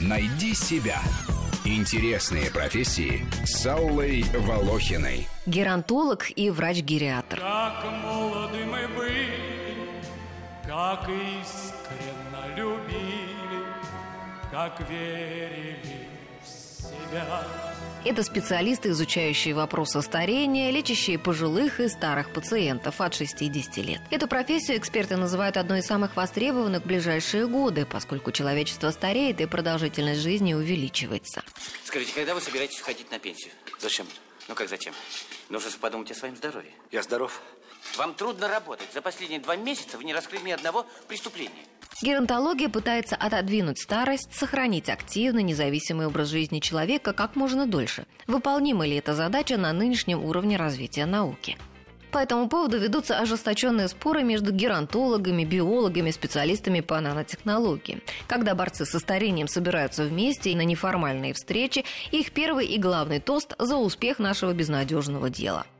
Найди себя. Интересные профессии с Аллой Волохиной. Геронтолог и врач-гериатр. Как молоды мы были, как искренно любили, как верили. Это специалисты, изучающие вопросы старения, лечащие пожилых и старых пациентов от 60 лет. Эту профессию эксперты называют одной из самых востребованных в ближайшие годы, поскольку человечество стареет и продолжительность жизни увеличивается. Скажите, когда вы собираетесь уходить на пенсию? Зачем? Ну как зачем? Нужно подумать о своем здоровье. Я здоров. Вам трудно работать. За последние два месяца вы не раскрыли ни одного преступления. Геронтология пытается отодвинуть старость, сохранить активный, независимый образ жизни человека как можно дольше. Выполнима ли эта задача на нынешнем уровне развития науки? По этому поводу ведутся ожесточенные споры между геронтологами, биологами, специалистами по нанотехнологии. Когда борцы со старением собираются вместе и на неформальные встречи, их первый и главный тост за успех нашего безнадежного дела –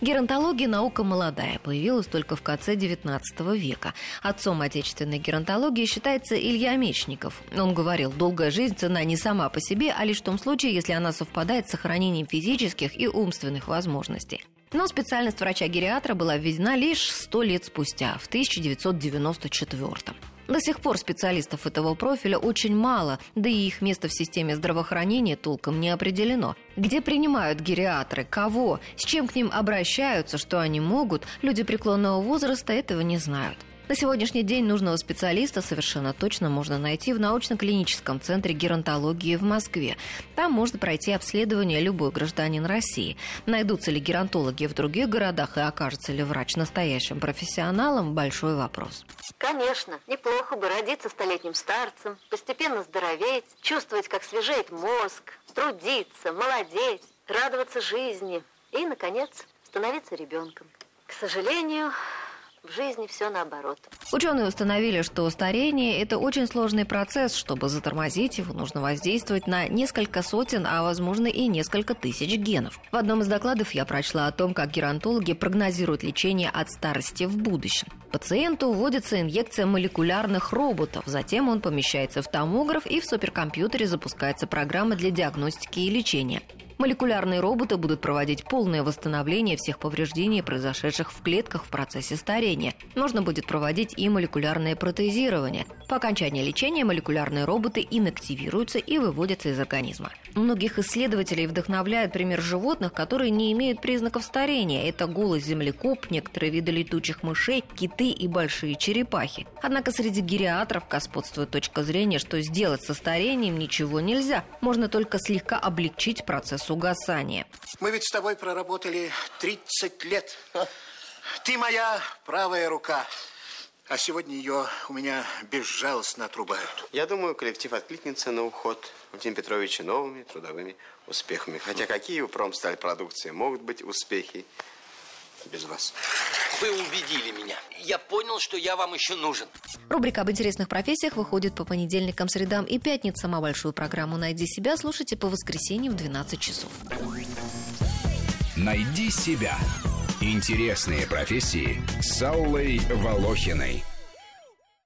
Геронтология – наука молодая, появилась только в конце XIX века. Отцом отечественной геронтологии считается Илья Мечников. Он говорил, долгая жизнь цена не сама по себе, а лишь в том случае, если она совпадает с сохранением физических и умственных возможностей. Но специальность врача-гериатра была введена лишь сто лет спустя, в 1994 -м. До сих пор специалистов этого профиля очень мало, да и их место в системе здравоохранения толком не определено. Где принимают гериатры, кого, с чем к ним обращаются, что они могут, люди преклонного возраста этого не знают. На сегодняшний день нужного специалиста совершенно точно можно найти в научно-клиническом центре геронтологии в Москве. Там можно пройти обследование любой гражданин России. Найдутся ли геронтологи в других городах и окажется ли врач настоящим профессионалом – большой вопрос. Конечно, неплохо бы родиться столетним старцем, постепенно здороветь, чувствовать, как свежеет мозг, трудиться, молодеть, радоваться жизни и, наконец, становиться ребенком. К сожалению, в жизни все наоборот. Ученые установили, что старение – это очень сложный процесс. Чтобы затормозить его, нужно воздействовать на несколько сотен, а возможно и несколько тысяч генов. В одном из докладов я прочла о том, как геронтологи прогнозируют лечение от старости в будущем. Пациенту вводится инъекция молекулярных роботов, затем он помещается в томограф и в суперкомпьютере запускается программа для диагностики и лечения. Молекулярные роботы будут проводить полное восстановление всех повреждений, произошедших в клетках в процессе старения. Можно будет проводить и молекулярное протезирование. По окончании лечения молекулярные роботы инактивируются и выводятся из организма. Многих исследователей вдохновляет пример животных, которые не имеют признаков старения. Это голый землекоп, некоторые виды летучих мышей, киты и большие черепахи. Однако среди гериатров господствует точка зрения, что сделать со старением ничего нельзя. Можно только слегка облегчить процесс угасания. Мы ведь с тобой проработали 30 лет. Ты моя правая рука. А сегодня ее у меня безжалостно отрубают. Я думаю, коллектив откликнется на уход Владимира Петровича новыми трудовыми успехами. Хотя какие у промсталь продукции могут быть успехи без вас? Вы убедили меня. Я понял, что я вам еще нужен. Рубрика об интересных профессиях выходит по понедельникам, средам и пятницам, а большую программу «Найди себя» слушайте по воскресеньям в 12 часов. Найди себя. Интересные профессии с Аллой Волохиной.